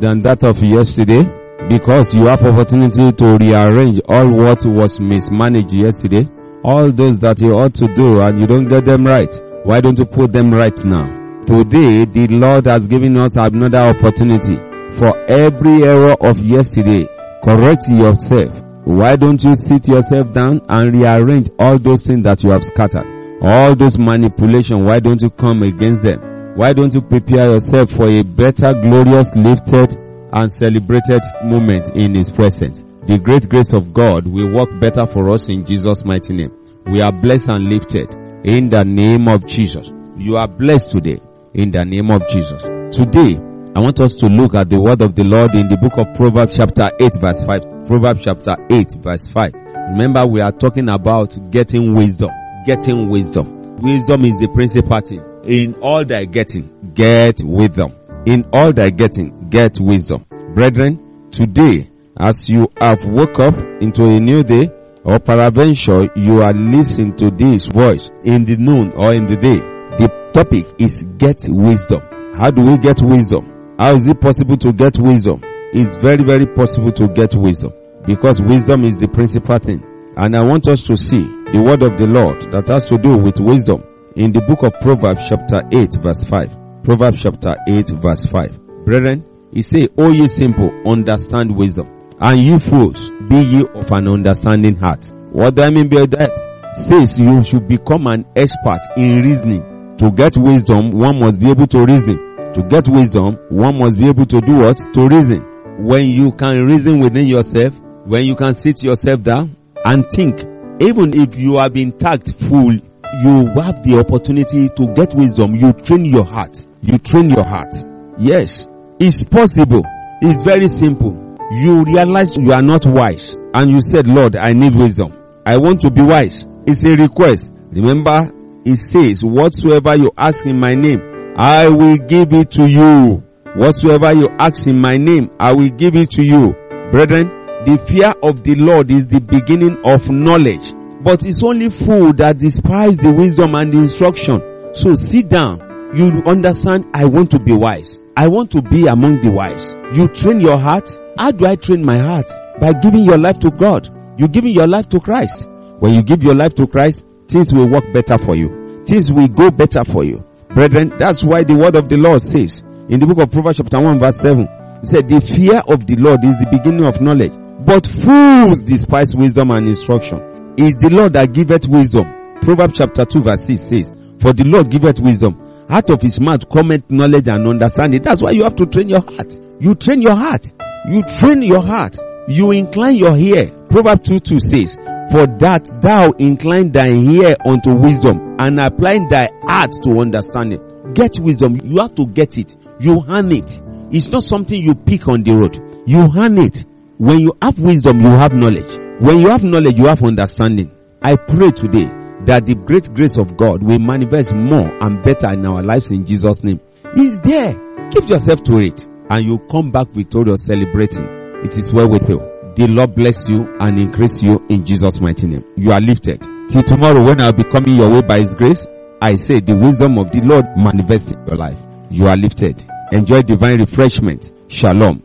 than that of yesterday because you have opportunity to rearrange all what was mismanaged yesterday. All those that you ought to do and you don't get them right. Why don't you put them right now? Today, the Lord has given us another opportunity for every error of yesterday. Correct yourself. Why don't you sit yourself down and rearrange all those things that you have scattered? All those manipulation, why don't you come against them? Why don't you prepare yourself for a better, glorious, lifted, and celebrated moment in His presence? The great grace of God will work better for us in Jesus' mighty name. We are blessed and lifted in the name of Jesus. You are blessed today in the name of Jesus. Today, I want us to look at the word of the Lord in the book of Proverbs chapter 8 verse 5. Proverbs chapter 8 verse 5. Remember we are talking about getting wisdom. Getting wisdom. Wisdom is the principal thing. In all thy getting, get wisdom. In all thy getting, get wisdom. Brethren, today, as you have woke up into a new day, or peradventure you are listening to this voice in the noon or in the day, the topic is get wisdom. How do we get wisdom? How is it possible to get wisdom? It's very, very possible to get wisdom because wisdom is the principal thing. And I want us to see the word of the Lord that has to do with wisdom in the book of Proverbs chapter 8 verse 5. Proverbs chapter 8 verse 5. Brethren, he say, O ye simple, understand wisdom. And ye fools, be ye of an understanding heart. What do I mean by that? Says you should become an expert in reasoning. To get wisdom, one must be able to reason. To get wisdom, one must be able to do what? To reason. When you can reason within yourself, when you can sit yourself down and think, even if you have been tagged full, you have the opportunity to get wisdom. You train your heart. You train your heart. Yes, it's possible. It's very simple. You realize you are not wise and you said, Lord, I need wisdom. I want to be wise. It's a request. Remember, it says, whatsoever you ask in my name, I will give it to you. Whatsoever you ask in my name, I will give it to you. Brethren, the fear of the Lord is the beginning of knowledge. But it's only fool that despise the wisdom and the instruction. So sit down. You understand, I want to be wise. I want to be among the wise. You train your heart. How do I train my heart? By giving your life to God. You giving your life to Christ. When you give your life to Christ, things will work better for you. Things will go better for you. Brethren, that's why the word of the Lord says in the book of Proverbs chapter 1 verse 7, it said, the fear of the Lord is the beginning of knowledge, but fools despise wisdom and instruction. Is the Lord that giveth wisdom. Proverbs chapter 2 verse 6 says, for the Lord giveth wisdom. Out of his mouth cometh knowledge and understanding. That's why you have to train your heart. You train your heart. You train your heart. You incline your ear. Proverbs 2 2 says, For that thou incline thy ear unto wisdom and apply thy heart to understanding. Get wisdom. You have to get it. You earn it. It's not something you pick on the road. You earn it. When you have wisdom, you have knowledge. When you have knowledge, you have understanding. I pray today that the great grace of God will manifest more and better in our lives in Jesus' name. It's there. Give yourself to it and you come back victorious celebrating. It is well with you. The Lord bless you and increase you in Jesus' mighty name. You are lifted. Till tomorrow when I'll be coming your way by His grace, I say the wisdom of the Lord manifest in your life. You are lifted. Enjoy divine refreshment. Shalom.